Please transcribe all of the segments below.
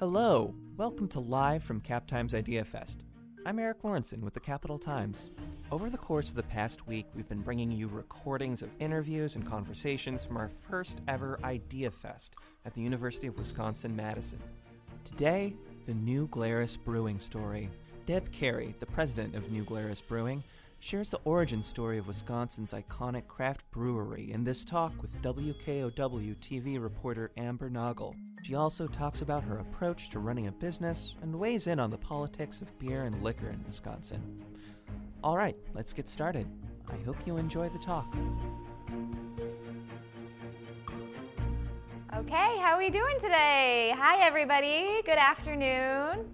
Hello, welcome to Live from Cap Times Idea Fest. I'm Eric Lawrenson with the Capital Times. Over the course of the past week, we've been bringing you recordings of interviews and conversations from our first ever Idea Fest at the University of Wisconsin Madison. Today, the New Glarus Brewing story. Deb Carey, the president of New Glarus Brewing, shares the origin story of Wisconsin's iconic craft brewery in this talk with WKOW TV reporter Amber Noggle. She also talks about her approach to running a business and weighs in on the politics of beer and liquor in Wisconsin. All right, let's get started. I hope you enjoy the talk. Okay, how are we doing today? Hi, everybody. Good afternoon.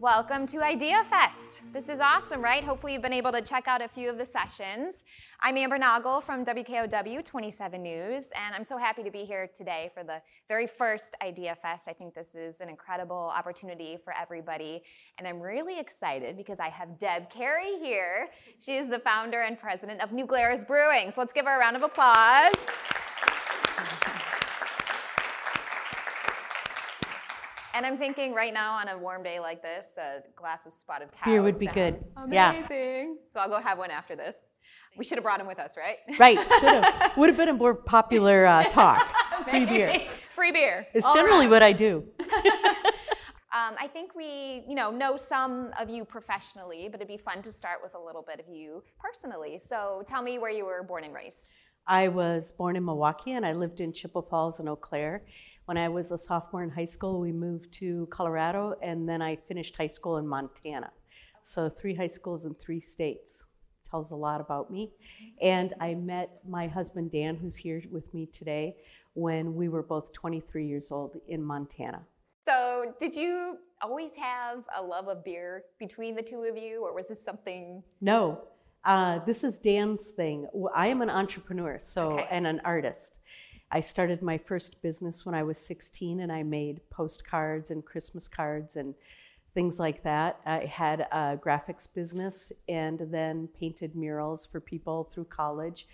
Welcome to Idea Fest. This is awesome, right? Hopefully, you've been able to check out a few of the sessions. I'm Amber Noggle from WKOW 27 News, and I'm so happy to be here today for the very first Idea Fest. I think this is an incredible opportunity for everybody, and I'm really excited because I have Deb Carey here. She is the founder and president of New Glarus Brewing. So let's give her a round of applause. And I'm thinking right now on a warm day like this, a glass of spotted cow. Beer would be good. Yeah. Amazing. So I'll go have one after this. We should have brought him with us, right? Right. Should have. Would have been a more popular uh, talk. Free beer. Free beer. It's All generally right. what I do. Um, I think we, you know, know some of you professionally, but it'd be fun to start with a little bit of you personally. So tell me where you were born and raised. I was born in Milwaukee and I lived in Chippewa Falls and Eau Claire. When I was a sophomore in high school, we moved to Colorado and then I finished high school in Montana. So, three high schools in three states. Tells a lot about me. And I met my husband Dan, who's here with me today, when we were both 23 years old in Montana. So did you always have a love of beer between the two of you, or was this something? No, uh, this is Dan's thing. I am an entrepreneur, so Okay. and an artist. I started my first business when I was 16, and I made postcards and Christmas cards and things like that. I had a graphics business and then painted murals for people through college.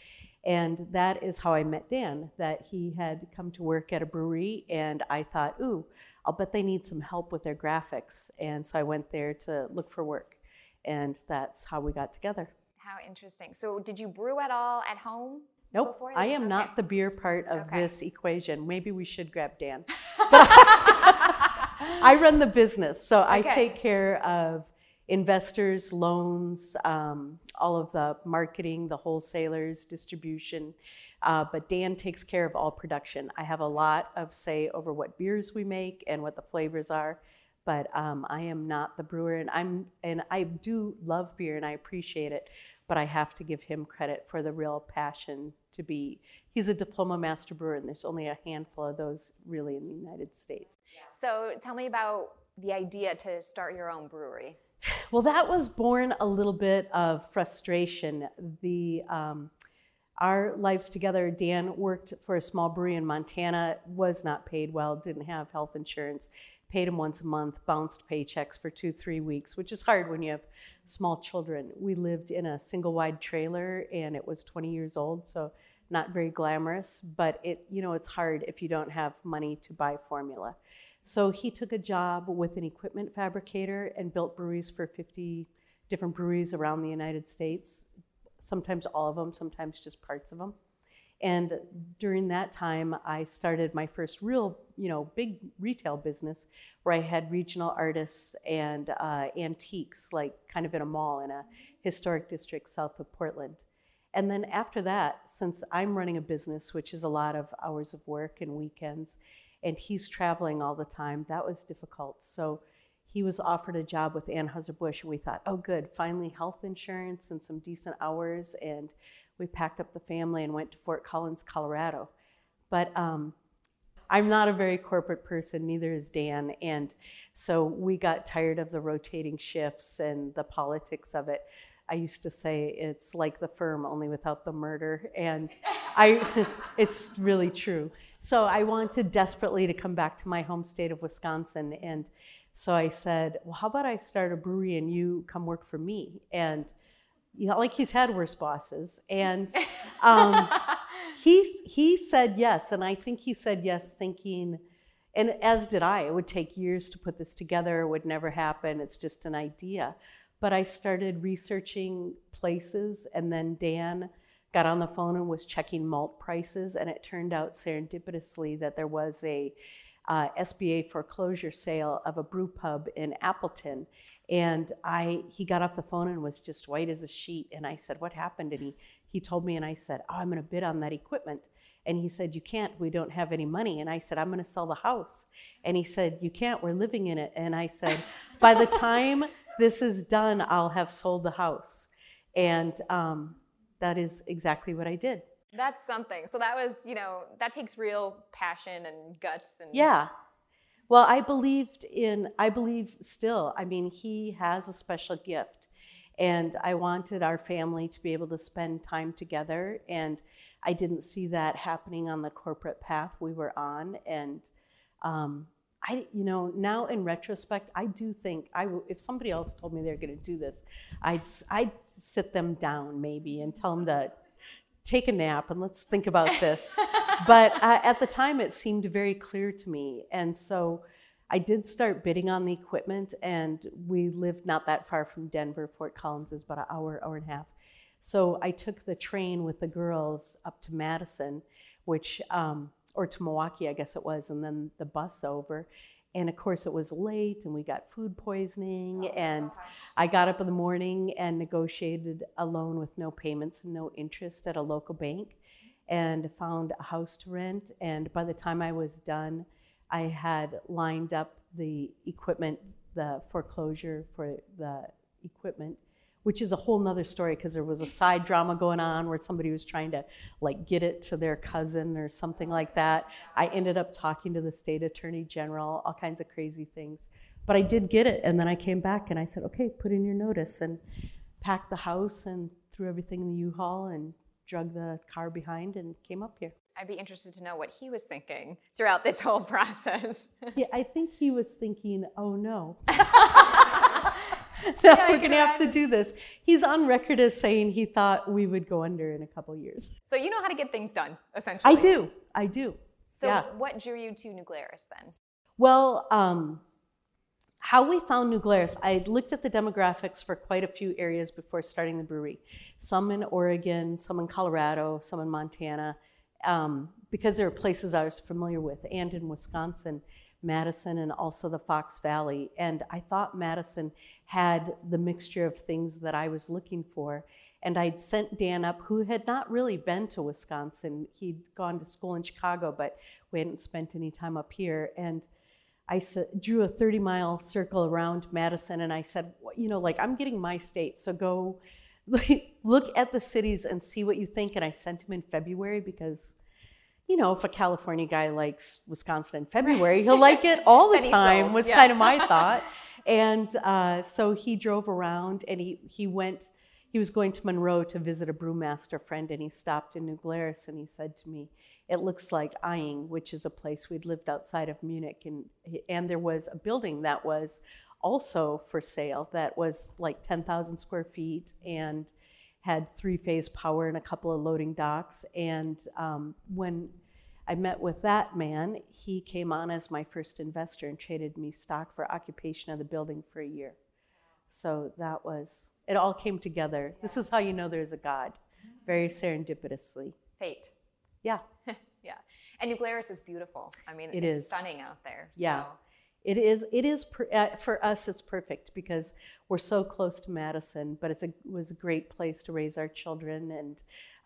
And that is how I met Dan, that he had come to work at a brewery, and I thought, ooh, I'll bet they need some help with their graphics. And so I went there to look for work, and that's how we got together. How interesting. So did you brew at all at home? Nope, before I am Okay. not the beer part of Okay. this equation. Maybe we should grab Dan. I run the business, so I take care of investors, loans, um, all of the marketing, the wholesalers, distribution. Uh, but Dan takes care of all production. I have a lot of say over what beers we make and what the flavors are, but um, I am not the brewer, and I'm and I do love beer and I appreciate it, but I have to give him credit for the real passion to be. He's a diploma master brewer, and there's only a handful of those really in the United States. So tell me about the idea to start your own brewery. Well, that was born a little bit of frustration. The um, our lives together. Dan worked for a small brewery in Montana, was not paid well, didn't have health insurance, paid him once a month, bounced paychecks for two, three weeks, which is hard when you have small children. We lived in a single wide trailer and it was 20 years old, so not very glamorous, but it, you know, it's hard if you don't have money to buy formula. So he took a job with an equipment fabricator and built breweries for 50 different breweries around the United States, sometimes all of them, sometimes just parts of them. And during that time, I started my first real, you know, big retail business where I had regional artists and uh, antiques, like kind of in a mall in a historic district south of Portland. And then after that, since I'm running a business, which is a lot of hours of work and weekends, and he's traveling all the time, that was difficult. So he was offered a job with Anheuser-Busch, and we thought, oh, good, finally health insurance and some decent hours. And we packed up the family and went to Fort Collins, Colorado. But um, I'm not a very corporate person, neither is Dan. And so we got tired of the rotating shifts and the politics of it. I used to say it's like the firm, only without the murder. And I, it's really true. So I wanted desperately to come back to my home state of Wisconsin. And so I said, well, how about I start a brewery and you come work for me? And you know, like he's had worse bosses. And um, he, he said yes. And I think he said yes thinking, and as did I. It would take years to put this together, it would never happen. It's just an idea. But I started researching places, and then Dan got on the phone and was checking malt prices, and it turned out serendipitously that there was a uh, SBA foreclosure sale of a brew pub in Appleton. And I, he got off the phone and was just white as a sheet. And I said, "What happened?" And he, he told me, and I said, "Oh, I'm going to bid on that equipment." And he said, You can't, we don't have any money. And I said, I'm going to sell the house. And he said, You can't, we're living in it. And I said, By the time this is done, I'll have sold the house. And um, that is exactly what I did. That's something. So that was, you know, that takes real passion and guts and Yeah. Well, I believed in, I believe still, I mean, he has a special gift. And I wanted our family to be able to spend time together. And I didn't see that happening on the corporate path we were on. And um, I, you know, now in retrospect, I do think I, if somebody else told me they're going to do this, I'd, I'd sit them down maybe and tell them to take a nap and let's think about this. but uh, at the time, it seemed very clear to me. And so I did start bidding on the equipment, and we lived not that far from Denver. Fort Collins is about an hour, hour and a half. So I took the train with the girls up to Madison, which, um, or to Milwaukee, I guess it was, and then the bus over. And of course, it was late, and we got food poisoning. Oh, and I got up in the morning and negotiated a loan with no payments and no interest at a local bank, and found a house to rent. And by the time I was done, I had lined up the equipment, the foreclosure for the equipment which is a whole nother story because there was a side drama going on where somebody was trying to like get it to their cousin or something like that. I ended up talking to the state attorney general, all kinds of crazy things. But I did get it, and then I came back and I said, okay, put in your notice and packed the house and threw everything in the U-Haul and drug the car behind and came up here. I'd be interested to know what he was thinking throughout this whole process. Yeah, I think he was thinking, oh no. Yeah, now I we're going to have to do this. He's on record as saying he thought we would go under in a couple years. so you know how to get things done, essentially. I do. I do. So yeah. what drew you to New Glarus then? Well, um, how we found Glarus, I looked at the demographics for quite a few areas before starting the brewery. Some in Oregon, some in Colorado, some in Montana, um, because there are places I was familiar with, and in Wisconsin, Madison, and also the Fox Valley. And I thought Madison had the mixture of things that I was looking for. And I'd sent Dan up, who had not really been to Wisconsin. He'd gone to school in Chicago, but we hadn't spent any time up here. And I drew a 30 mile circle around Madison and I said, you know, like I'm getting my state, so go look at the cities and see what you think. And I sent him in February because, you know, if a California guy likes Wisconsin in February, he'll like it all the time, sold, was yeah. kind of my thought. And uh, so he drove around and he, he went, he was going to Monroe to visit a brewmaster friend and he stopped in New Glarus and he said to me, it looks like Aying, which is a place we'd lived outside of Munich, and and there was a building that was also for sale that was like 10,000 square feet and had three-phase power and a couple of loading docks. And um, when I met with that man, he came on as my first investor and traded me stock for occupation of the building for a year. So that was it. All came together. This is how you know there's a God, very serendipitously. Fate. Yeah. Yeah. And New Glarus is beautiful. I mean, It it's is. stunning out there. Yeah. So. It is. It is per, uh, for us. It's perfect because we're so close to Madison. But it's a it was a great place to raise our children and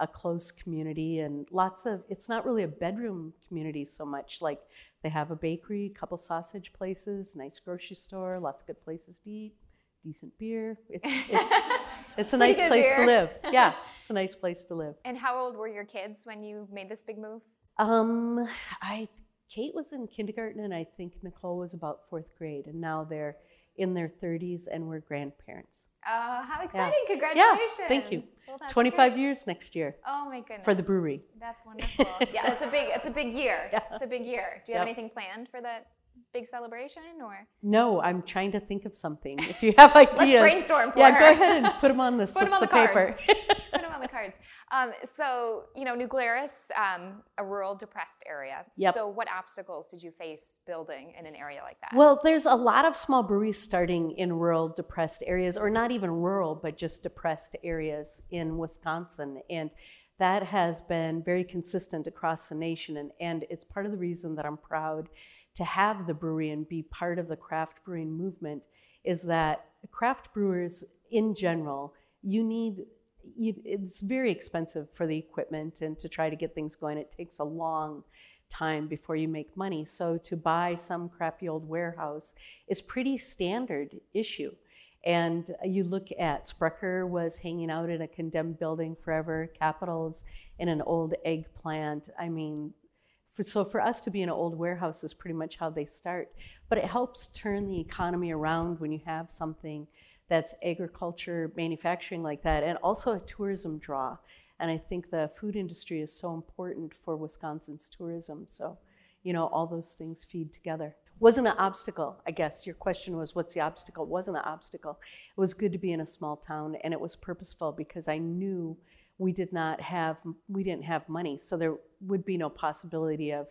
a close community and lots of. It's not really a bedroom community so much. Like they have a bakery, a couple sausage places, nice grocery store, lots of good places to eat, decent beer. It's it's, it's a nice place beer. to live. Yeah, it's a nice place to live. And how old were your kids when you made this big move? Um, I Kate was in kindergarten, and I think Nicole was about fourth grade, and now they're in their 30s, and we're grandparents. Uh, how exciting! Yeah, Congratulations. thank you. Well, 25 great. years next year Oh my goodness. for the brewery. That's wonderful. yeah, it's a big, it's a big year. Yeah. It's a big year. Do you have Yep. anything planned for that big celebration, or No, I'm trying to think of something. If you have ideas, Let's brainstorm for yeah, her. go ahead and put them on the Put 'em slips on of the paper. put them on the cards? Um, so, you know, New Glarus, um, a rural, depressed area. Yep. So, what obstacles did you face building in an area like that? Well, there's a lot of small breweries starting in rural, depressed areas, or not even rural, but just depressed areas in Wisconsin. And that has been very consistent across the nation. And, and it's part of the reason that I'm proud to have the brewery and be part of the craft brewing movement is that craft brewers in general, you need you, it's very expensive for the equipment and to try to get things going. It takes a long time before you make money. So to buy some crappy old warehouse is pretty standard issue. And you look at Sprecher was hanging out in a condemned building forever, Capitals in an old egg plant. I mean, for, so for us to be in an old warehouse is pretty much how they start. But it helps turn the economy around when you have something that's agriculture, manufacturing like that, and also a tourism draw. And I think the food industry is so important for Wisconsin's tourism. So, you know, all those things feed together. Wasn't an obstacle, I guess. Your question was, what's the obstacle? Wasn't an obstacle. It was good to be in a small town, and it was purposeful because I knew we did not have, we didn't have money. So there would be no possibility of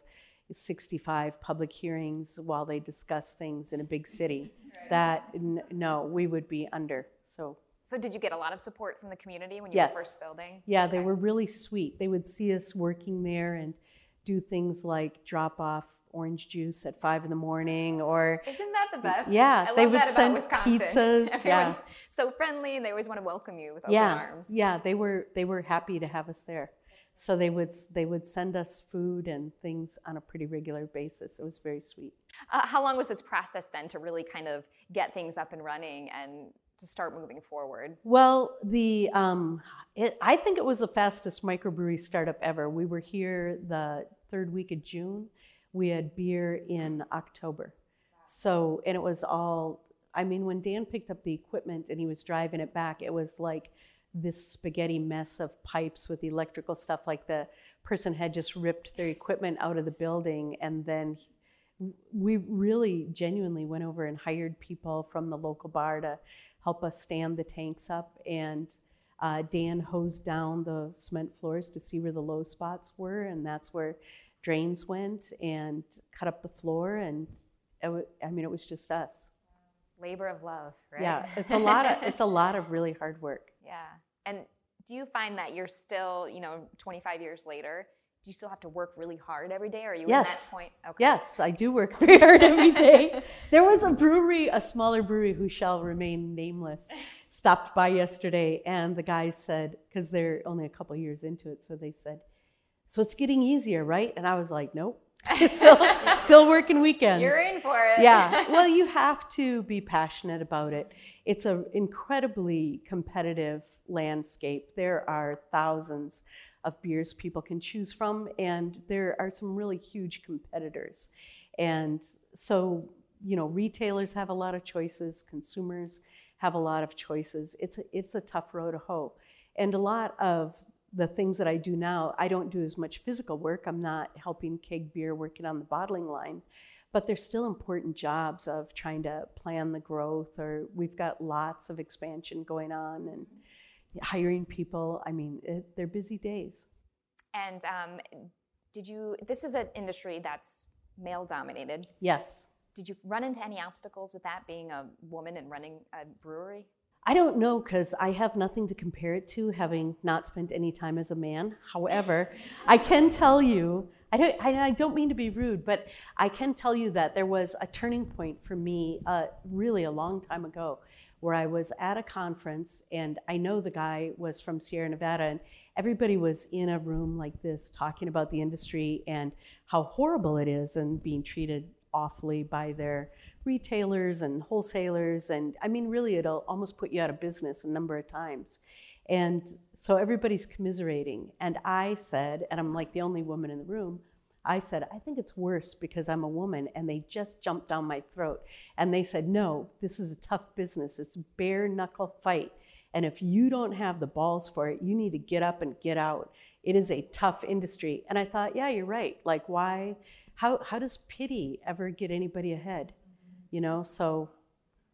65 public hearings while they discuss things in a big city. That, n- no, we would be under. So, so, did you get a lot of support from the community when you Yes. were first building? yeah, they were really sweet. They would see us working there and do things like drop off orange juice at five in the morning or Isn't that the best? Yeah, I love they would that about send Wisconsin. pizzas, Everyone's yeah. so friendly, and they always want to welcome you with open yeah, arms. yeah, they were they were happy to have us there. So they would they would send us food and things on a pretty regular basis. It was very sweet. Uh, how long was this process then to really kind of get things up and running and to start moving forward? Well, the um, it, I think it was the fastest microbrewery startup ever. We were here the third week of June. We had beer in October. So, and it was all. I mean, when Dan picked up the equipment and he was driving it back, it was like this spaghetti mess of pipes with electrical stuff. Like the person had just ripped their equipment out of the building, and then we really genuinely went over and hired people from the local bar to help us stand the tanks up. And uh, Dan hosed down the cement floors to see where the low spots were, and that's where drains went and cut up the floor. And it wa- I mean, it was just us. Labor of love, right? Yeah, it's a lot of it's a lot of really hard work. Yeah. And do you find that you're still, you know, 25 years later, do you still have to work really hard every day? Or are you in that point? Okay. Yes, I do work very hard every day. There was a brewery, a smaller brewery who shall remain nameless, stopped by yesterday, and the guys said, because they're only a couple years into it, so they said, So it's getting easier, right? And I was like, Nope. still, still working weekends. You're in for it. yeah. Well, you have to be passionate about it. It's an incredibly competitive landscape. There are thousands of beers people can choose from, and there are some really huge competitors. And so, you know, retailers have a lot of choices, consumers have a lot of choices. It's a, it's a tough road to hoe. And a lot of the things that I do now, I don't do as much physical work. I'm not helping Keg Beer working on the bottling line, but there's still important jobs of trying to plan the growth, or we've got lots of expansion going on and hiring people. I mean, it, they're busy days. And um, did you, this is an industry that's male dominated. Yes. Did you run into any obstacles with that being a woman and running a brewery? I don't know because I have nothing to compare it to, having not spent any time as a man. However, I can tell you, I don't, I, don't mean to be rude, but I can tell you that there was a turning point for me uh, really a long time ago where I was at a conference and I know the guy was from Sierra Nevada and everybody was in a room like this talking about the industry and how horrible it is and being treated awfully by their retailers and wholesalers and i mean really it'll almost put you out of business a number of times. And so everybody's commiserating and i said and i'm like the only woman in the room i said i think it's worse because i'm a woman and they just jumped down my throat. And they said no this is a tough business. It's bare knuckle fight. And if you don't have the balls for it you need to get up and get out. It is a tough industry. And i thought yeah you're right. Like why how, how does pity ever get anybody ahead you know so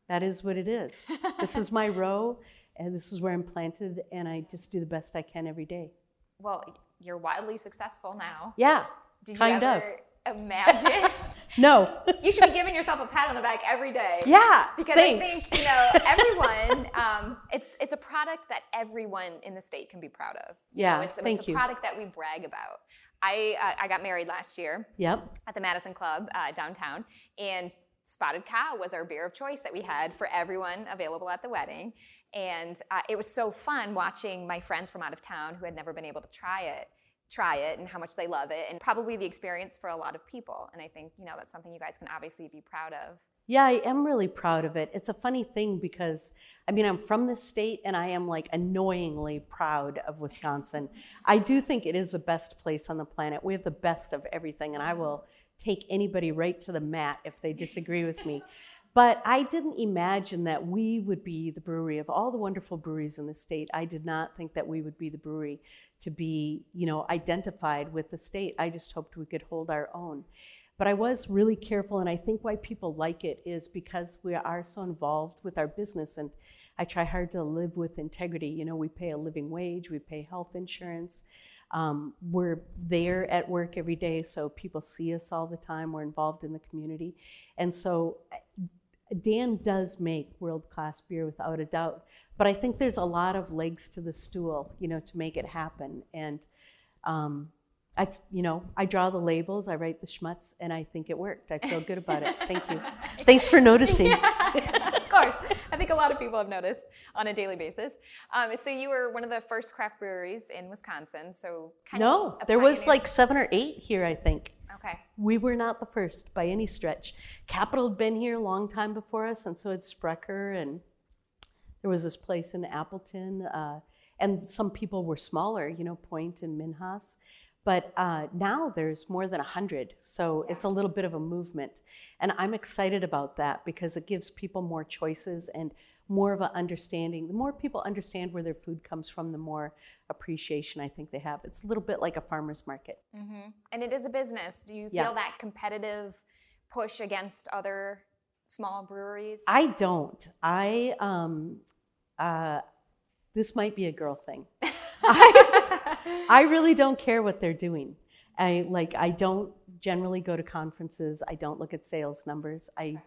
that is what it is this is my row and this is where i'm planted and i just do the best i can every day well, you're wildly successful now. Yeah. Did kind you of. ever imagine? No. you should be giving yourself a pat on the back every day. yeah. Because thanks. I think you know everyone. Um, it's it's a product that everyone in the state can be proud of. You Yeah, know, it's, thank it's a you. product that we brag about. I uh, I got married last year Yep. at the Madison Club uh, downtown, and Spotted Cow was our beer of choice that we had for everyone available at the wedding. And uh, it was so fun watching my friends from out of town who had never been able to try it try it and how much they love it and probably the experience for a lot of people and i think you know that's something you guys can obviously be proud of Yeah, I am really proud of it. It's a funny thing because I mean, I'm from this state and I am like annoyingly proud of Wisconsin. I do think it is the best place on the planet. We have the best of everything, and I will take anybody right to the mat if they disagree with me. But I didn't imagine that we would be the brewery of all the wonderful breweries in the state. I did not think that we would be the brewery to be, you know, identified with the state. I just hoped we could hold our own. But I was really careful, and I think why people like it is because we are so involved with our business, and I try hard to live with integrity. You know, we pay a living wage, we pay health insurance. Um, we're there at work every day, so people see us all the time. We're involved in the community. And so Dan does make world class beer without a doubt. But I think there's a lot of legs to the stool, you know, to make it happen. And um, I, you know, I draw the labels, I write the schmutz, and I think it worked. I feel good about it. Thank you. Thanks for noticing. of course. I think a lot of people have noticed on a daily basis. Um, so you were one of the first craft breweries in Wisconsin. So kind No, there was like seven or eight here, I think. okay. We were not the first by any stretch. Capital had been here a long time before us, and so had Sprecher, and there was this place in Appleton, uh, and some people were smaller, you know, Point and Minhas. But uh, now there's more than 100, so it's a little bit of a movement. And I'm excited about that because it gives people more choices and more of an understanding. The more people understand where their food comes from, the more appreciation I think they have. It's a little bit like a farmer's market. hmm And it is a business. Do you Yeah. feel that competitive push against other small breweries? I don't. I um uh this might be a girl thing. I, I really don't care what they're doing. I like I don't generally go to conferences. I don't look at sales numbers. I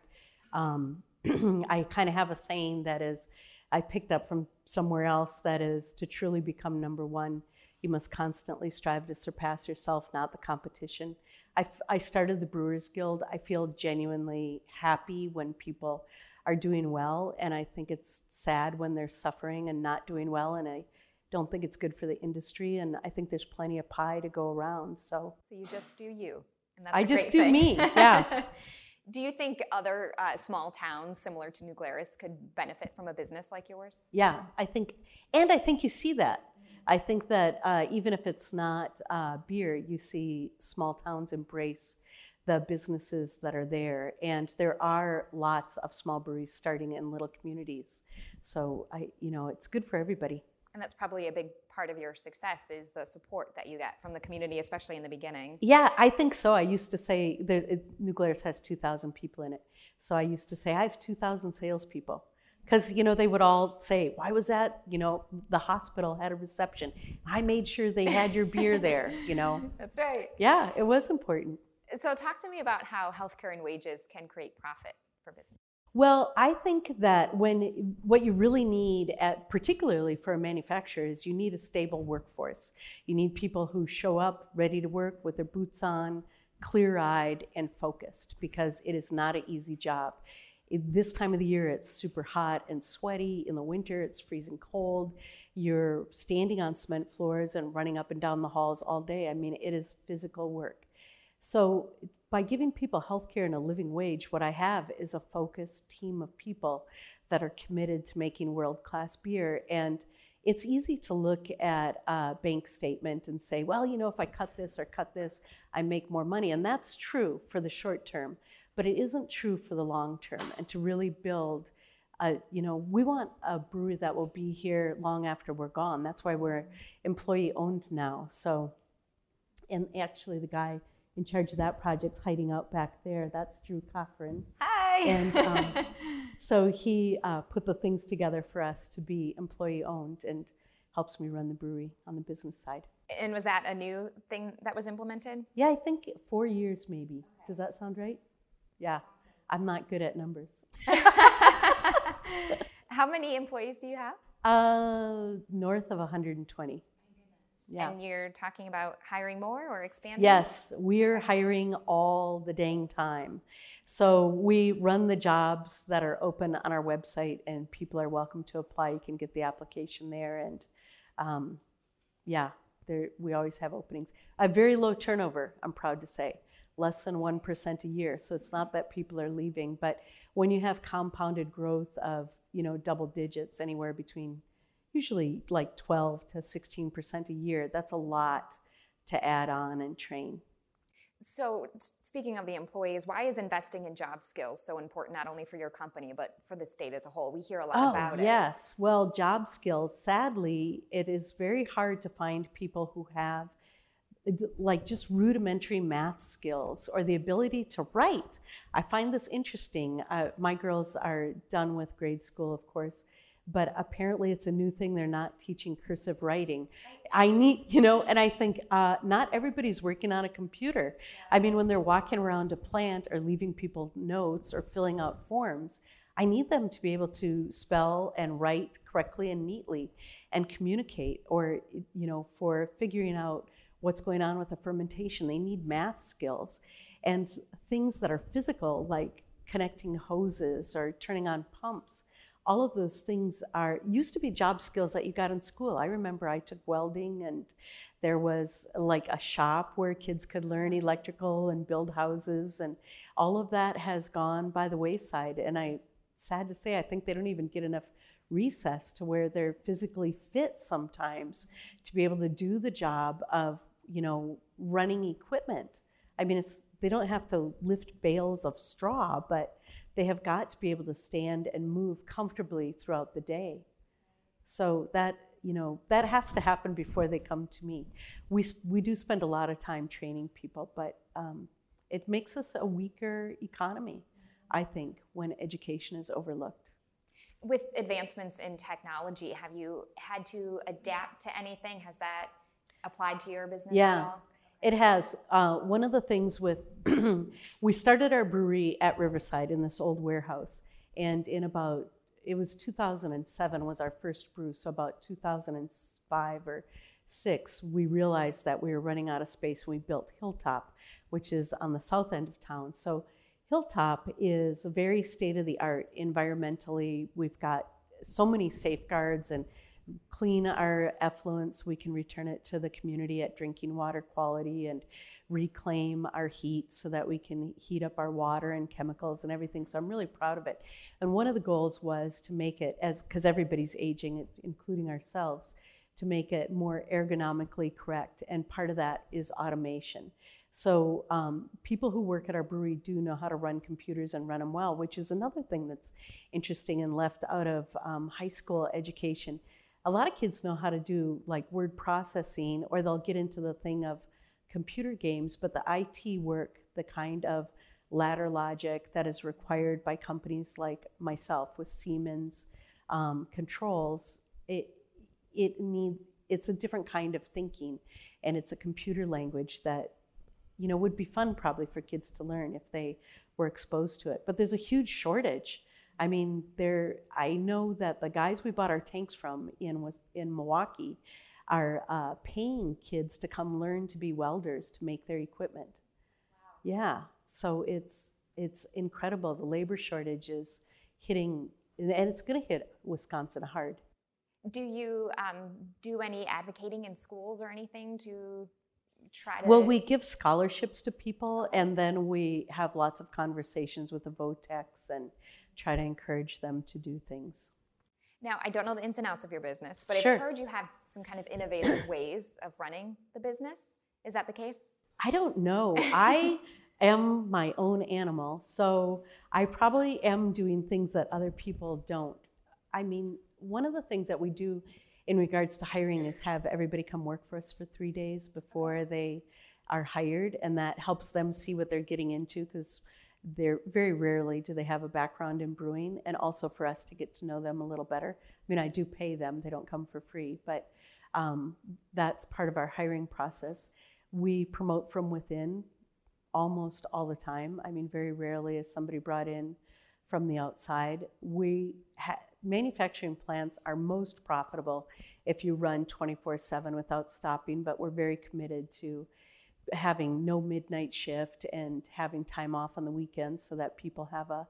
um I kind of have a saying that is I picked up from somewhere else that is to truly become number 1, you must constantly strive to surpass yourself, not the competition. I, f- I started the Brewers Guild. I feel genuinely happy when people are doing well, and I think it's sad when they're suffering and not doing well. And I don't think it's good for the industry. And I think there's plenty of pie to go around. So so you just do you. And that's I just do thing. me, yeah. do you think other uh, small towns similar to New Glarus could benefit from a business like yours? Yeah, I think, and I think you see that. I think that uh, even if it's not uh, beer, you see small towns embrace the businesses that are there, and there are lots of small breweries starting in little communities. So I, you know, it's good for everybody. And that's probably a big part of your success is the support that you get from the community, especially in the beginning. Yeah, I think so. I used to say there, it, New Glarus has 2,000 people in it. So I used to say, I have 2,000 salespeople. Because, you know, they would all say, why was that? You know, the hospital had a reception. I made sure they had your beer there, you know. That's right. Yeah, it was important. So, talk to me about how healthcare and wages can create profit for business. Well, I think that when what you really need, at, particularly for a manufacturer, is you need a stable workforce. You need people who show up ready to work with their boots on, clear eyed, and focused because it is not an easy job. It- this time of the year, it's super hot and sweaty. In the winter, it's freezing cold. You're standing on cement floors and running up and down the halls all day. I mean, it is physical work. So, by giving people health care and a living wage, what I have is a focused team of people that are committed to making world class beer. And it's easy to look at a bank statement and say, well, you know, if I cut this or cut this, I make more money. And that's true for the short term, but it isn't true for the long term. And to really build, a, you know, we want a brewery that will be here long after we're gone. That's why we're employee owned now. So, and actually, the guy in charge of that project's hiding out back there. That's Drew Cochran. Hi. And um, so he uh, put the things together for us to be employee owned. And helps me run the brewery on the business side. And was that a new thing that was implemented? Yeah, I think four years maybe. Does that sound right? Yeah, I'm not good at numbers. How many employees do you have? Uh, north of 120. Yeah. And you're talking about hiring more or expanding? Yes, we're hiring all the dang time. So we run the jobs that are open on our website, and people are welcome to apply. You can get the application there, and um, yeah, there, we always have openings. A very low turnover, I'm proud to say, less than 1% a year. So it's not that people are leaving, but when you have compounded growth of, you know, double digits, anywhere between usually like 12 to 16% a year, that's a lot to add on and train. So, speaking of the employees, why is investing in job skills so important, not only for your company, but for the state as a whole? We hear a lot oh, about it. Yes. Well, job skills, sadly, it is very hard to find people who have like just rudimentary math skills or the ability to write. I find this interesting. Uh, my girls are done with grade school, of course, but apparently it's a new thing. They're not teaching cursive writing. I need, you know, and I think uh, not everybody's working on a computer. I mean, when they're walking around a plant or leaving people notes or filling out forms, I need them to be able to spell and write correctly and neatly and communicate or, you know, for figuring out what's going on with the fermentation. They need math skills and things that are physical, like connecting hoses or turning on pumps all of those things are used to be job skills that you got in school. I remember I took welding and there was like a shop where kids could learn electrical and build houses and all of that has gone by the wayside and I sad to say I think they don't even get enough recess to where they're physically fit sometimes to be able to do the job of, you know, running equipment. I mean, it's they don't have to lift bales of straw, but they have got to be able to stand and move comfortably throughout the day. So that, you know, that has to happen before they come to me. We, we do spend a lot of time training people, but um, it makes us a weaker economy, I think, when education is overlooked. With advancements in technology, have you had to adapt to anything? Has that applied to your business yeah. It has. Uh, one of the things with, we started our brewery at Riverside in this old warehouse. And in about, it was 2007 was our first brew. So about 2005 or six, we realized that we were running out of space. We built Hilltop, which is on the south end of town. So Hilltop is very state of the art environmentally. We've got so many safeguards and clean our effluents, we can return it to the community at drinking water quality and reclaim our heat so that we can heat up our water and chemicals and everything. So I'm really proud of it. And one of the goals was to make it as because everybody's aging, including ourselves, to make it more ergonomically correct. And part of that is automation. So um, people who work at our brewery do know how to run computers and run them well, which is another thing that's interesting and left out of um, high school education a lot of kids know how to do like word processing or they'll get into the thing of computer games, but the IT work, the kind of ladder logic that is required by companies like myself with Siemens um, controls, it, it needs, it's a different kind of thinking and it's a computer language that you know would be fun probably for kids to learn if they were exposed to it. But there's a huge shortage I mean, there. I know that the guys we bought our tanks from in in Milwaukee are uh, paying kids to come learn to be welders to make their equipment. Wow. Yeah, so it's it's incredible. The labor shortage is hitting, and it's going to hit Wisconsin hard. Do you um, do any advocating in schools or anything to try to? Well, we give scholarships to people, and then we have lots of conversations with the vo-techs and try to encourage them to do things. Now, I don't know the ins and outs of your business, but sure. I've heard you have some kind of innovative ways of running the business. Is that the case? I don't know. I am my own animal, so I probably am doing things that other people don't. I mean, one of the things that we do in regards to hiring is have everybody come work for us for three days before they are hired, and that helps them see what they're getting into because they're very rarely do they have a background in brewing and also for us to get to know them a little better I mean, I do pay them; they don't come for free, but um, that's part of our hiring process. We promote from within almost all the time. I mean, very rarely is somebody brought in from the outside. We ha- manufacturing plants are most profitable if you run 24/7 without stopping, but we're very committed to having no midnight shift and having time off on the weekends so that people have a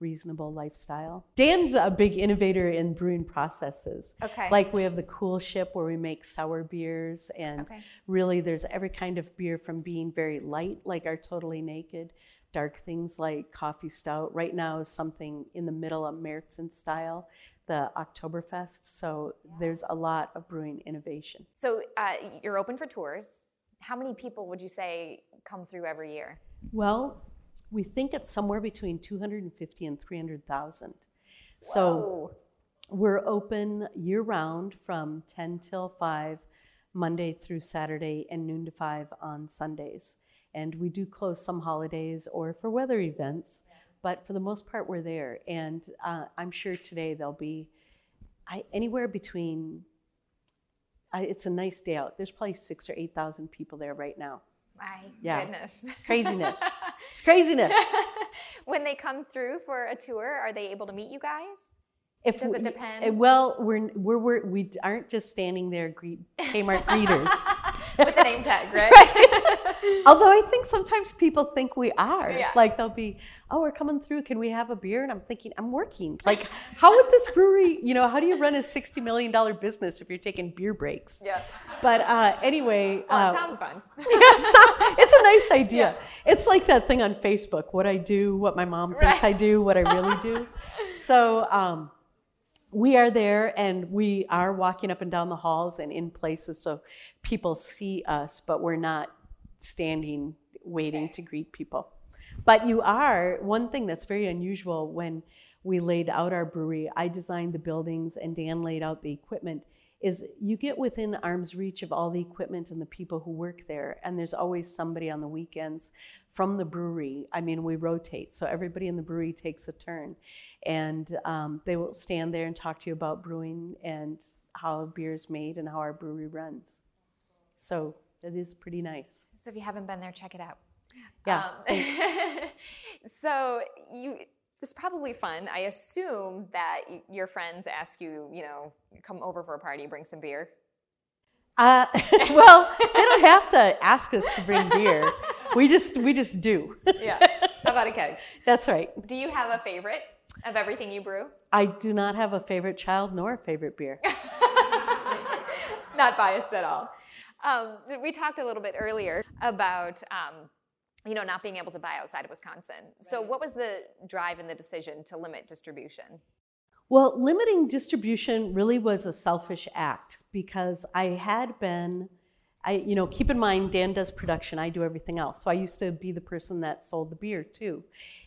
reasonable lifestyle. Dan's a big innovator in brewing processes. Okay. Like we have the coolship where we make sour beers and Okay. really there's every kind of beer from being very light like our totally naked dark things like coffee stout right now is something in the middle of Märzen style the Oktoberfest so there's a lot of brewing innovation So uh, you're open for tours. How many people would you say come through every year? well we think it's somewhere between 250 and 300,000 so We're open year round from 10 till 5, Monday through Saturday, and noon to 5 on Sundays. And we do close some holidays or for weather events, but for the most part, we're there. And uh, I'm sure today there'll be I, anywhere between, I, it's a nice day out. There's probably six or 8,000 people there right now. my Yeah. goodness. Craziness. It's craziness. when they come through for a tour, are they able to meet you guys? If Does it depend? Well, we're, we're, we're, we aren't just standing there greet Kmart greeters. With the name tag, right? Although I think sometimes people think we are. Yeah. Like they'll be, oh, we're coming through. Can we have a beer? And I'm thinking, I'm working. Like, how would this brewery, you know, how do you run a $60 million business if you're taking beer breaks? yeah. But uh, anyway, Well, uh, it sounds fun. it's, it's a nice idea. It's like that thing on Facebook what I do, what my mom thinks Right. I do, what I really do. So um, we are there and we are walking up and down the halls and in places so people see us, but we're not standing waiting to greet people. But you are, one thing that's very unusual when we laid out our brewery, I designed the buildings and Dan laid out the equipment, is you get within arm's reach of all the equipment and the people who work there. And there's always somebody on the weekends from the brewery. I mean, we rotate, so everybody in the brewery takes a turn. And um, they will stand there and talk to you about brewing and how beer is made and how our brewery runs. So it is pretty nice. So if you haven't been there, check it out. Yeah. Um, so you, it's probably fun. I assume that your friends ask you, you know, come over for a party, bring some beer. Uh, well, they don't have to ask us to bring beer. We just we just do. Yeah. How about a keg? That's right. Do you have a favorite of everything you brew? I do not have a favorite child nor a favorite beer. Not biased at all. Um, we talked a little bit earlier about, um, you know, not being able to buy outside of Wisconsin. So, what was the drive and the decision to limit distribution? Well, limiting distribution really was a selfish act because I had been, I you know, keep in mind Dan does production, I do everything else. So I used to be the person that sold the beer too.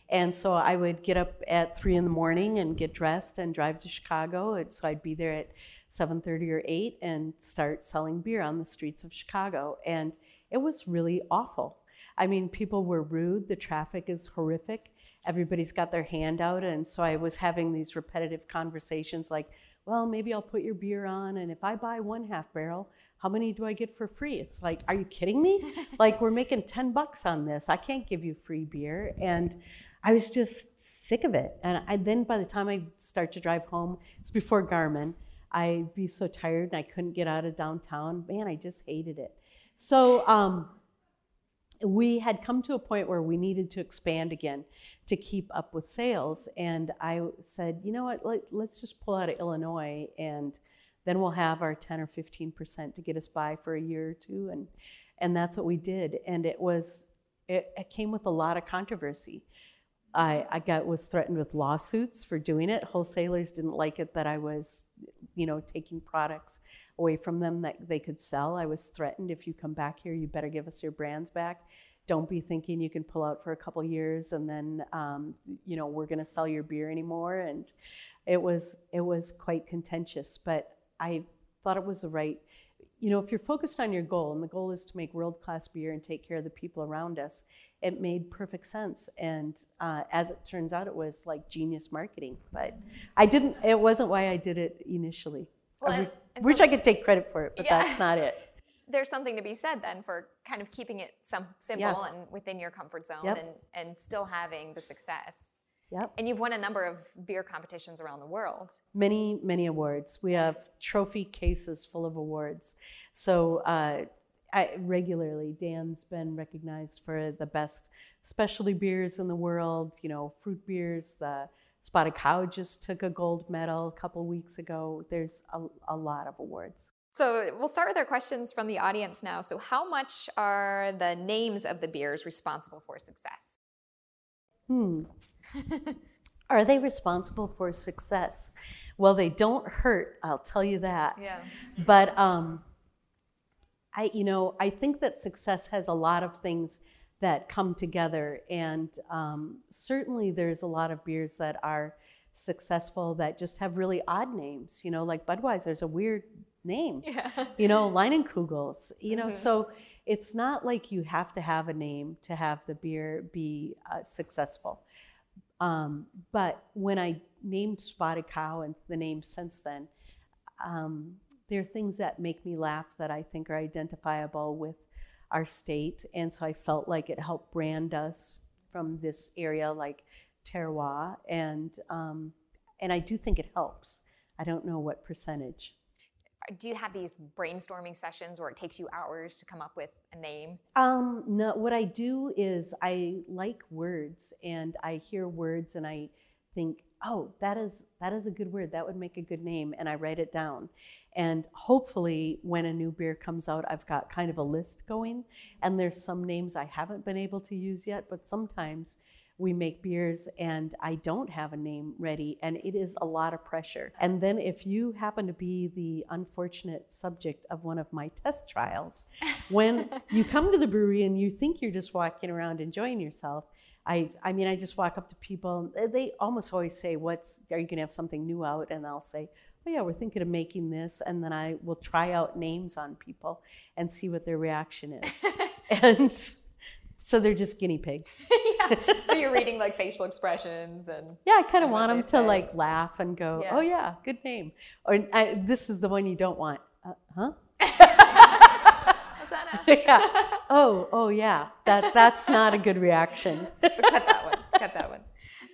And so I would get up at three in the morning and get dressed and drive to Chicago. And so I'd be there at 7:30 or 8 and start selling beer on the streets of Chicago. And it was really awful. I mean, people were rude. The traffic is horrific. Everybody's got their hand out. And so I was having these repetitive conversations like, well, maybe I'll put your beer on. And if I buy one half barrel, how many do I get for free? It's like, are you kidding me? like, we're making 10 bucks on this. I can't give you free beer. And I was just sick of it. And I, then by the time I start to drive home, it's before Garmin, I'd be so tired and I couldn't get out of downtown. Man, I just hated it. So, um, we had come to a point where we needed to expand again to keep up with sales. And I said, you know what, Let, let's just pull out of Illinois and then we'll have our 10 or 15% to get us by for a year or two. And, and that's what we did. And it was, it, it came with a lot of controversy. I, I got was threatened with lawsuits for doing it. Wholesalers didn't like it that I was, you know, taking products away from them that they could sell. I was threatened if you come back here, you better give us your brands back. Don't be thinking you can pull out for a couple years and then, um, you know, we're going to sell your beer anymore. And it was it was quite contentious, but I thought it was the right you know, if you're focused on your goal, and the goal is to make world class beer and take care of the people around us, it made perfect sense. And uh, as it turns out, it was like genius marketing. But I didn't, it wasn't why I did it initially. Well, I re- wish I could take credit for it, but Yeah. that's not it. There's something to be said then for kind of keeping it some simple and within your comfort zone Yep. and, and still having the success. Yep. And you've won a number of beer competitions around the world. Many, many awards. We have trophy cases full of awards. So uh, I, regularly, Dan's been recognized for the best specialty beers in the world. You know, fruit beers. The Spotted Cow just took a gold medal a couple weeks ago. There's a, a lot of awards. So we'll start with our questions from the audience now. So, how much are the names of the beers responsible for success? Hmm. Are they responsible for success? Well, they don't hurt. I'll tell you that. Yeah. But um, I, you know, I think that success has a lot of things that come together, and um, certainly there's a lot of beers that are successful that just have really odd names. You know, like Budweiser's a weird name. Yeah. You know, Leinenkugels. You know, Mhm. so it's not like you have to have a name to have the beer be uh, successful. Um, but when I named Spotted Cow and the name since then, um, there are things that make me laugh that I think are identifiable with our state. And so I felt like it helped brand us from this area like terroir. And, um, and I do think it helps. I don't know what percentage. Do you have these brainstorming sessions where it takes you hours to come up with a name? Um, no, what I do is I like words and I hear words and I think, oh, that is that is a good word. That would make a good name, and I write it down. And hopefully, when a new beer comes out, I've got kind of a list going. And there's some names I haven't been able to use yet, but sometimes we make beers and I don't have a name ready, and it is a lot of pressure. And then if you happen to be the unfortunate subject of one of my test trials, when you come to the brewery and you think you're just walking around enjoying yourself, I, I mean, I just walk up to people. and They almost always say, "What's are you going to have something new out?" And I'll say, "Oh yeah, we're thinking of making this." And then I will try out names on people and see what their reaction is. and so they're just guinea pigs. yeah. So you're reading like facial expressions and Yeah, I kind of want them to say. like laugh and go, Yeah. "Oh yeah, good name," or I, "This is the one you don't want." Uh, huh? What's that now? yeah. Oh, oh yeah. That that's not a good reaction. So cut that one. Cut that one.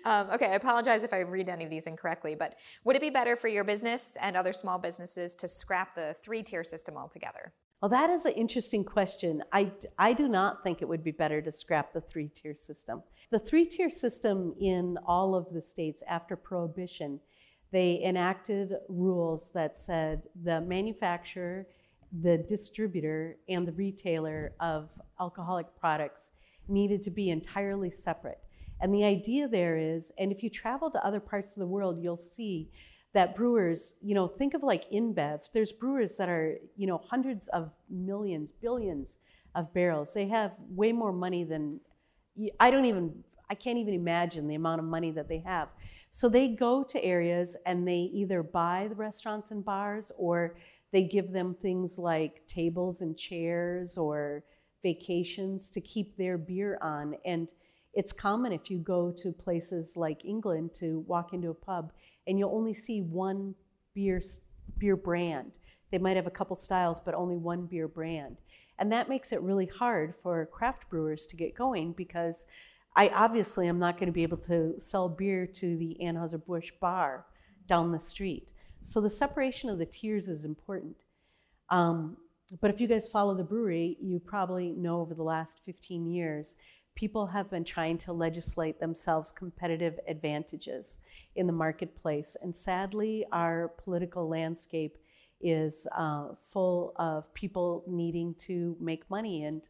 Um, okay, I apologize if I read any of these incorrectly, but would it be better for your business and other small businesses to scrap the three tier system altogether? Well, that is an interesting question. I, I do not think it would be better to scrap the three tier system. The three tier system in all of the states after Prohibition, they enacted rules that said the manufacturer, the distributor, and the retailer of alcoholic products needed to be entirely separate. And the idea there is, and if you travel to other parts of the world, you'll see that brewers, you know, think of like InBev. There's brewers that are, you know, hundreds of millions, billions of barrels. They have way more money than I don't even, I can't even imagine the amount of money that they have. So they go to areas and they either buy the restaurants and bars or they give them things like tables and chairs or vacations to keep their beer on. And it's common if you go to places like England to walk into a pub and you'll only see one beer beer brand. They might have a couple styles, but only one beer brand. And that makes it really hard for craft brewers to get going because I obviously am not going to be able to sell beer to the Anheuser-Busch bar down the street. So the separation of the tiers is important. Um, but if you guys follow the brewery, you probably know over the last 15 years, people have been trying to legislate themselves competitive advantages in the marketplace. And sadly, our political landscape is uh, full of people needing to make money and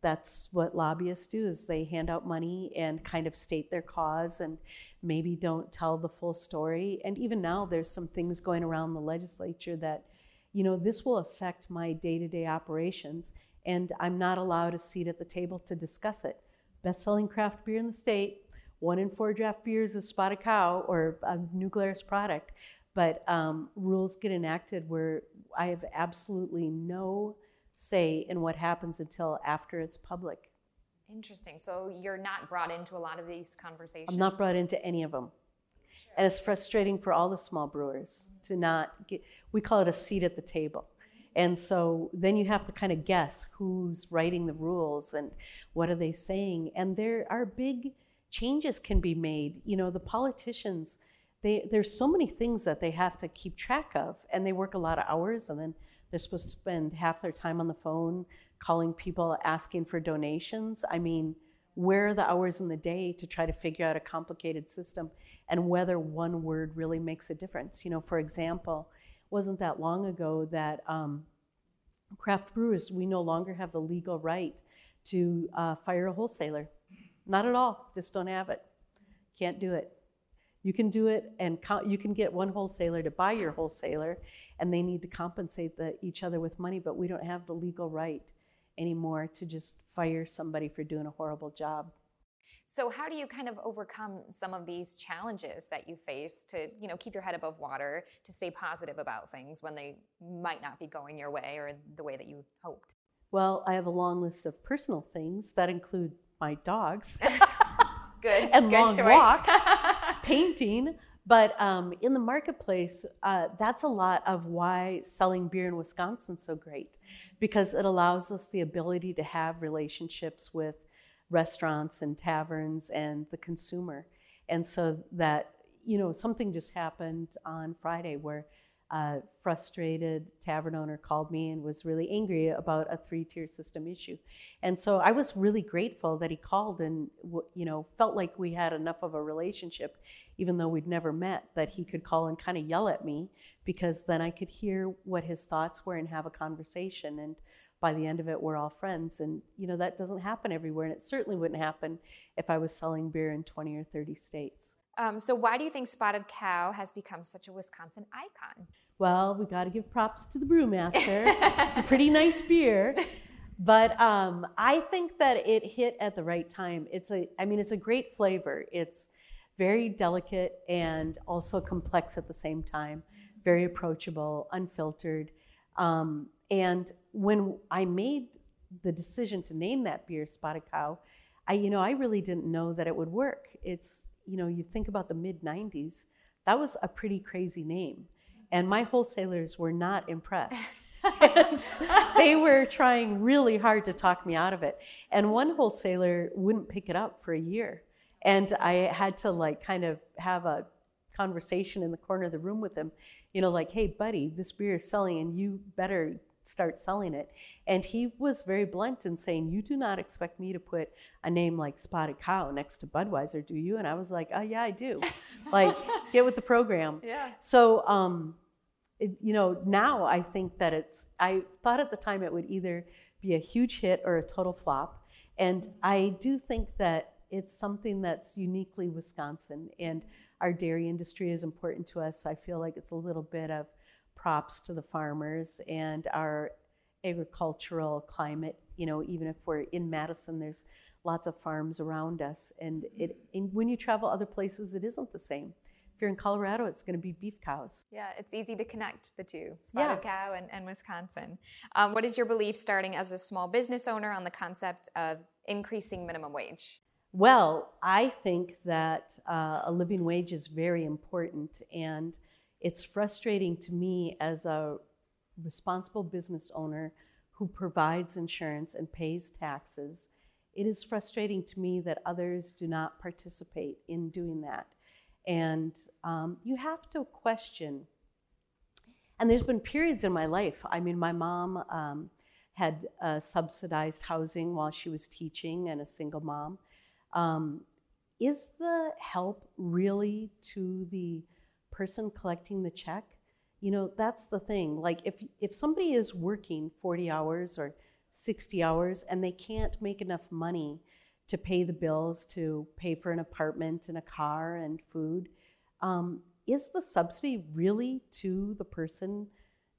that's what lobbyists do is they hand out money and kind of state their cause and maybe don't tell the full story and even now there's some things going around the legislature that you know this will affect my day-to-day operations and i'm not allowed a seat at the table to discuss it best-selling craft beer in the state one in four draft beers is spotted cow or a new glarus product but um, rules get enacted where I have absolutely no say in what happens until after it's public. Interesting. So you're not brought into a lot of these conversations. I'm not brought into any of them. And it's frustrating for all the small brewers to not get, we call it a seat at the table. And so then you have to kind of guess who's writing the rules and what are they saying. And there are big changes can be made. You know, the politicians, they, there's so many things that they have to keep track of, and they work a lot of hours, and then they're supposed to spend half their time on the phone calling people asking for donations. I mean, where are the hours in the day to try to figure out a complicated system and whether one word really makes a difference? You know, for example, wasn't that long ago that um, craft brewers, we no longer have the legal right to uh, fire a wholesaler. Not at all, just don't have it. Can't do it. You can do it, and you can get one wholesaler to buy your wholesaler, and they need to compensate the, each other with money, but we don't have the legal right anymore to just fire somebody for doing a horrible job. So how do you kind of overcome some of these challenges that you face to, you know, keep your head above water, to stay positive about things when they might not be going your way or the way that you hoped? Well, I have a long list of personal things that include my dogs Good. and Good long choice. walks, painting. But um, in the marketplace, uh, that's a lot of why selling beer in Wisconsin is so great, because it allows us the ability to have relationships with restaurants and taverns and the consumer. And so that, you know, something just happened on Friday where a frustrated tavern owner called me and was really angry about a three tier system issue. And so I was really grateful that he called and, you know, felt like we had enough of a relationship, even though we'd never met, that he could call and kind of yell at me because then I could hear what his thoughts were and have a conversation. And by the end of it, we're all friends. And, you know, that doesn't happen everywhere. And it certainly wouldn't happen if I was selling beer in 20 or 30 states. Um, so why do you think Spotted Cow has become such a Wisconsin icon? Well, we got to give props to the brewmaster. it's a pretty nice beer. But um, I think that it hit at the right time. It's a, I mean, it's a great flavor. It's very delicate and also complex at the same time. Very approachable, unfiltered. Um, and when I made the decision to name that beer Spotted Cow, I, you know, I really didn't know that it would work. It's, you know, you think about the mid 90s, that was a pretty crazy name. And my wholesalers were not impressed. And they were trying really hard to talk me out of it. And one wholesaler wouldn't pick it up for a year. And I had to like kind of have a conversation in the corner of the room with him, you know, like, hey, buddy, this beer is selling and you better start selling it. And he was very blunt in saying, You do not expect me to put a name like Spotted Cow next to Budweiser, do you? And I was like, Oh, yeah, I do. like, get with the program. Yeah. So, um, it, you know, now I think that it's, I thought at the time it would either be a huge hit or a total flop. And I do think that it's something that's uniquely Wisconsin. And our dairy industry is important to us. I feel like it's a little bit of props to the farmers and our agricultural climate. You know, even if we're in Madison, there's lots of farms around us. And, it, and when you travel other places, it isn't the same. If you're in Colorado, it's going to be beef cows. Yeah, it's easy to connect the two, Spotted Yeah. Cow and, and Wisconsin. Um, what is your belief starting as a small business owner on the concept of increasing minimum wage? Well, I think that uh, a living wage is very important, and it's frustrating to me as a responsible business owner who provides insurance and pays taxes. It is frustrating to me that others do not participate in doing that. And um, you have to question. And there's been periods in my life. I mean, my mom um, had uh, subsidized housing while she was teaching and a single mom. Um, is the help really to the person collecting the check? You know, that's the thing. Like, if, if somebody is working 40 hours or 60 hours and they can't make enough money to pay the bills, to pay for an apartment and a car and food, um, is the subsidy really to the person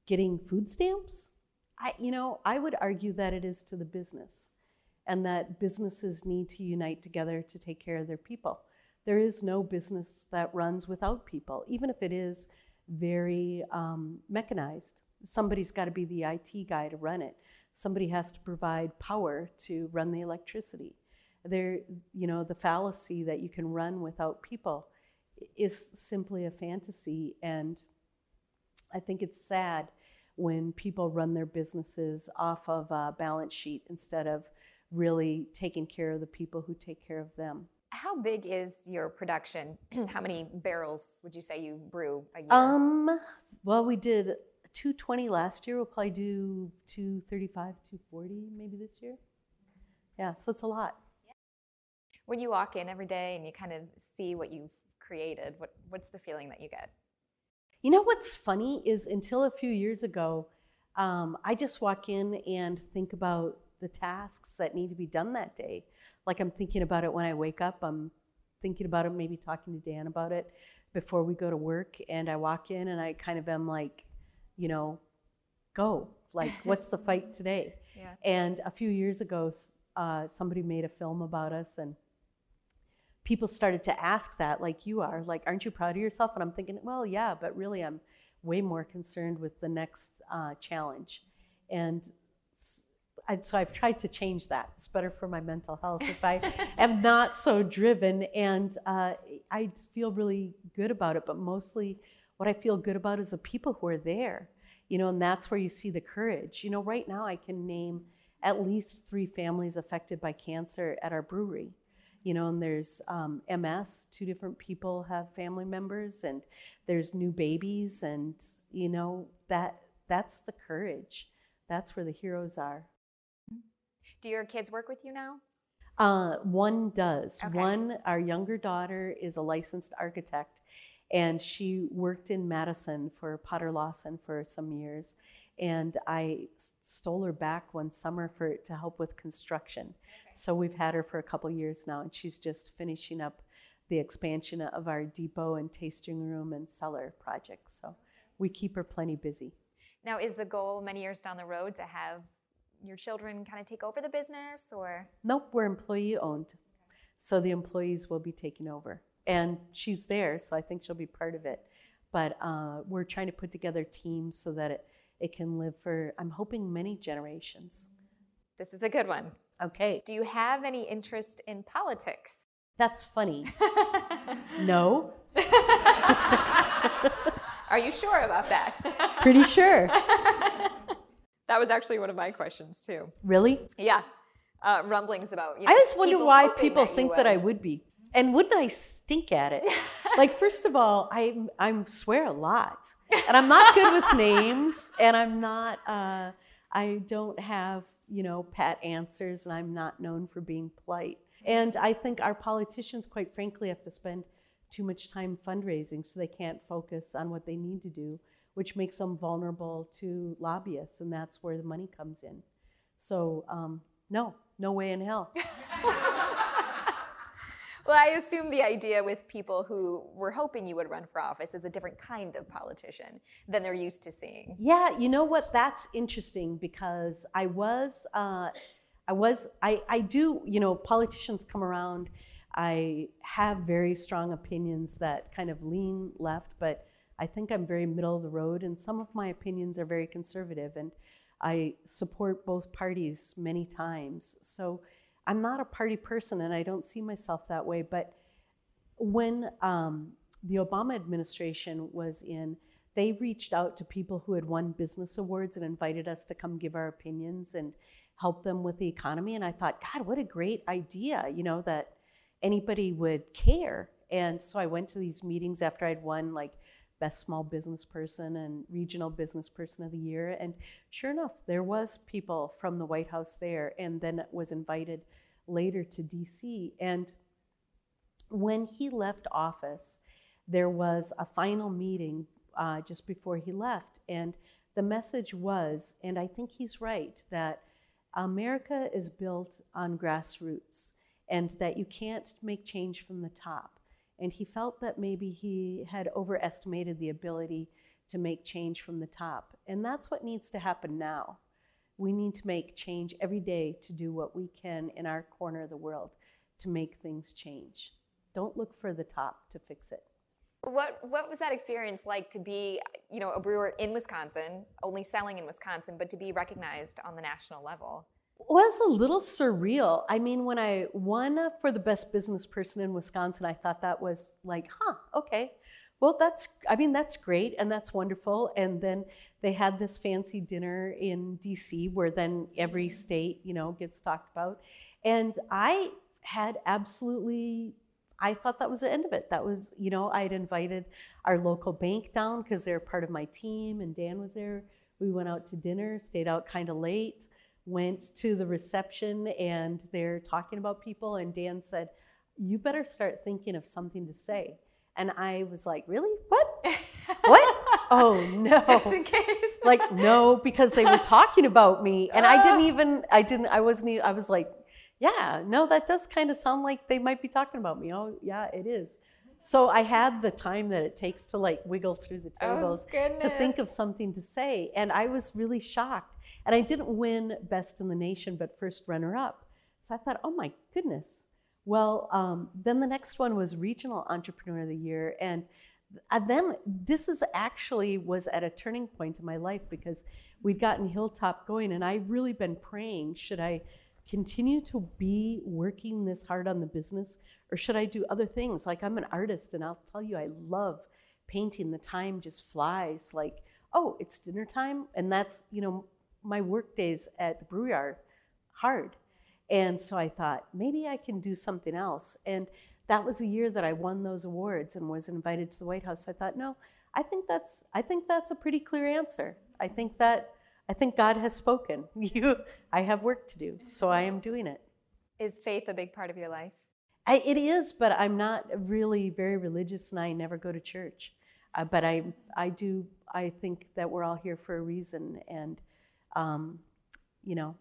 getting food stamps? I, you know, I would argue that it is to the business and that businesses need to unite together to take care of their people. There is no business that runs without people, even if it is very um, mechanized. Somebody's got to be the IT guy to run it. Somebody has to provide power to run the electricity. There, you know, the fallacy that you can run without people is simply a fantasy, and I think it's sad when people run their businesses off of a balance sheet instead of really taking care of the people who take care of them. How big is your production? How many barrels would you say you brew a year? Um, well, we did 220 last year. We'll probably do 235, 240 maybe this year. Yeah, so it's a lot. When you walk in every day and you kind of see what you've created, what, what's the feeling that you get? You know what's funny is until a few years ago, um, I just walk in and think about the tasks that need to be done that day. Like I'm thinking about it when I wake up. I'm thinking about it, maybe talking to Dan about it before we go to work. And I walk in and I kind of am like, you know, go. Like, what's the fight today? Yeah. And a few years ago, uh, somebody made a film about us and people started to ask that like you are like aren't you proud of yourself and i'm thinking well yeah but really i'm way more concerned with the next uh, challenge and I, so i've tried to change that it's better for my mental health if i am not so driven and uh, i feel really good about it but mostly what i feel good about is the people who are there you know and that's where you see the courage you know right now i can name at least three families affected by cancer at our brewery you know, and there's um, MS. Two different people have family members, and there's new babies, and you know that that's the courage. That's where the heroes are. Do your kids work with you now? Uh, one does. Okay. One, our younger daughter is a licensed architect, and she worked in Madison for Potter Lawson for some years. And I stole her back one summer for to help with construction. So we've had her for a couple years now, and she's just finishing up the expansion of our depot and tasting room and cellar project. So we keep her plenty busy. Now, is the goal many years down the road to have your children kind of take over the business or? Nope, we're employee owned. So the employees will be taking over. And she's there, so I think she'll be part of it. But uh, we're trying to put together teams so that it, it can live for, I'm hoping, many generations. This is a good one. Okay, Do you have any interest in politics? that's funny. No, Are you sure about that? pretty sure. that was actually one of my questions too. Really? Yeah, uh, rumblings about. You know, I just wonder people why people that think that I would. be. And wouldn't I stink at it? like, first of all, I I swear a lot, and I'm not good with names, and I'm not. Uh, I don't have you know pat answers, and I'm not known for being polite. And I think our politicians, quite frankly, have to spend too much time fundraising, so they can't focus on what they need to do, which makes them vulnerable to lobbyists, and that's where the money comes in. So um, no, no way in hell. Well, I assume the idea with people who were hoping you would run for office is a different kind of politician than they're used to seeing. Yeah, you know what? That's interesting because I was, uh, I was, I, I do, you know, politicians come around. I have very strong opinions that kind of lean left, but I think I'm very middle of the road, and some of my opinions are very conservative, and I support both parties many times. So I'm not a party person, and I don't see myself that way. But when um, the Obama administration was in, they reached out to people who had won business awards and invited us to come give our opinions and help them with the economy. And I thought, God, what a great idea, you know, that anybody would care. And so I went to these meetings after I'd won like best small business person and regional business person of the year. And sure enough, there was people from the White House there and then was invited later to DC. And when he left office, there was a final meeting uh, just before he left. And the message was, and I think he's right, that America is built on grassroots and that you can't make change from the top. And he felt that maybe he had overestimated the ability to make change from the top. And that's what needs to happen now. We need to make change every day to do what we can in our corner of the world to make things change. Don't look for the top to fix it. What what was that experience like to be, you know, a brewer in Wisconsin, only selling in Wisconsin, but to be recognized on the national level? Was a little surreal. I mean, when I won for the best business person in Wisconsin, I thought that was like, huh, okay. Well, that's, I mean, that's great and that's wonderful. And then they had this fancy dinner in DC where then every mm-hmm. state, you know, gets talked about. And I had absolutely I thought that was the end of it. That was, you know, I had invited our local bank down because they're part of my team, and Dan was there. We went out to dinner, stayed out kind of late, went to the reception, and they're talking about people. And Dan said, You better start thinking of something to say. And I was like, Really? What? what? Oh, no. Just in case. like, no, because they were talking about me. And I didn't oh. even, I didn't, I wasn't even, I was like, yeah, no, that does kind of sound like they might be talking about me. Oh, yeah, it is. So I had the time that it takes to like wiggle through the oh, tables oh, to think of something to say. And I was really shocked. And I didn't win best in the nation, but first runner up. So I thought, oh my goodness. Well, um, then the next one was Regional Entrepreneur of the Year. And then this is actually was at a turning point in my life because we'd gotten Hilltop going and I really been praying, should I continue to be working this hard on the business or should I do other things? Like I'm an artist and I'll tell you I love painting. The time just flies like, oh, it's dinner time and that's, you know, my work days at the brewery are hard. And so I thought maybe I can do something else. And that was a year that I won those awards and was invited to the White House. So I thought, no, I think that's I think that's a pretty clear answer. I think that I think God has spoken. You, I have work to do, so I am doing it. Is faith a big part of your life? I, it is, but I'm not really very religious, and I never go to church. Uh, but I, I do. I think that we're all here for a reason, and um, you know,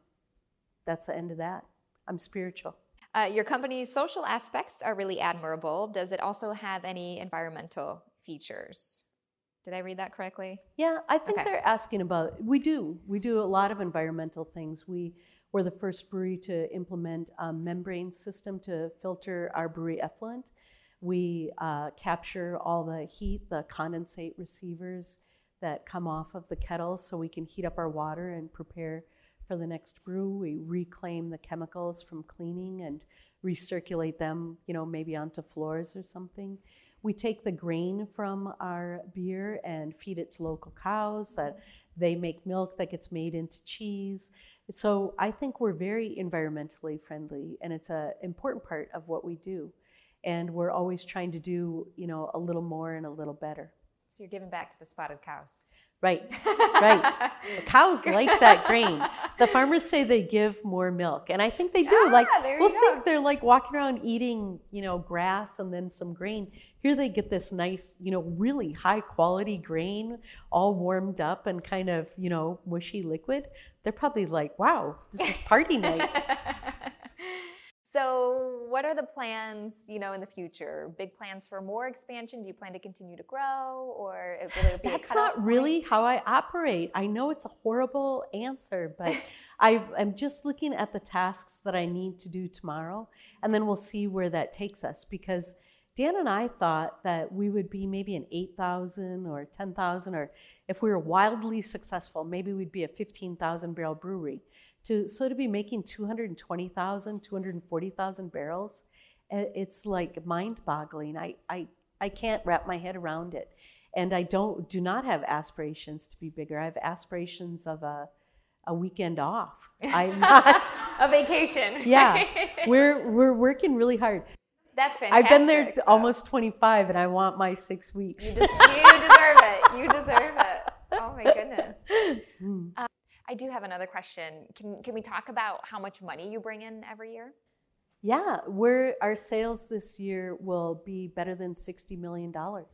that's the end of that. I'm spiritual. Uh, your company's social aspects are really admirable. Does it also have any environmental features? Did I read that correctly? Yeah, I think okay. they're asking about. We do. We do a lot of environmental things. We were the first brewery to implement a membrane system to filter our brewery effluent. We uh, capture all the heat, the condensate receivers that come off of the kettles so we can heat up our water and prepare for the next brew. We reclaim the chemicals from cleaning and recirculate them, you know, maybe onto floors or something. We take the grain from our beer and feed it to local cows that they make milk that gets made into cheese. So I think we're very environmentally friendly and it's an important part of what we do. And we're always trying to do, you know, a little more and a little better. So you're giving back to the spotted cows. Right, right. the cows like that grain. The farmers say they give more milk, and I think they do. Ah, like we'll think they're like walking around eating, you know, grass and then some grain. Here they get this nice, you know, really high quality grain, all warmed up and kind of, you know, mushy liquid. They're probably like, "Wow, this is party night." So, what are the plans, you know, in the future? Big plans for more expansion? Do you plan to continue to grow, or will it be That's not really how I operate. I know it's a horrible answer, but I, am just looking at the tasks that I need to do tomorrow, and then we'll see where that takes us. Because Dan and I thought that we would be maybe an 8,000 or 10,000, or if we were wildly successful, maybe we'd be a 15,000 barrel brewery to so to be making 220,000, 240,000 barrels, eh, it's like mind-boggling. I, I, I can't wrap my head around it. And I don't do not have aspirations to be bigger. I have aspirations of a a weekend off. I'm not a vacation. Yeah. we're we're working really hard. That's fantastic. I've been there almost 25 and I want my 6 weeks. You, des- you deserve it. You deserve it. Oh my goodness. Mm. Um, I do have another question. Can, can we talk about how much money you bring in every year? Yeah, we're, our sales this year will be better than $60 million. Wow.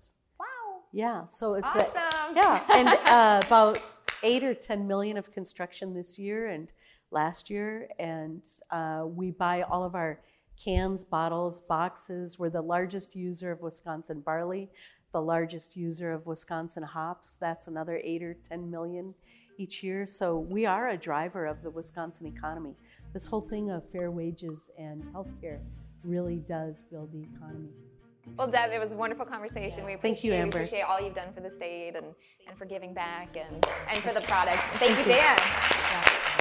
Yeah, so it's awesome. A, yeah, and uh, about eight or 10 million of construction this year and last year. And uh, we buy all of our cans, bottles, boxes. We're the largest user of Wisconsin barley, the largest user of Wisconsin hops. That's another eight or 10 million each year. So we are a driver of the Wisconsin economy. This whole thing of fair wages and health care really does build the economy. Well, Deb, it was a wonderful conversation. We appreciate, Thank you, Amber. We appreciate all you've done for the state and, and for giving back and, and for the product. Thank, you, Dan.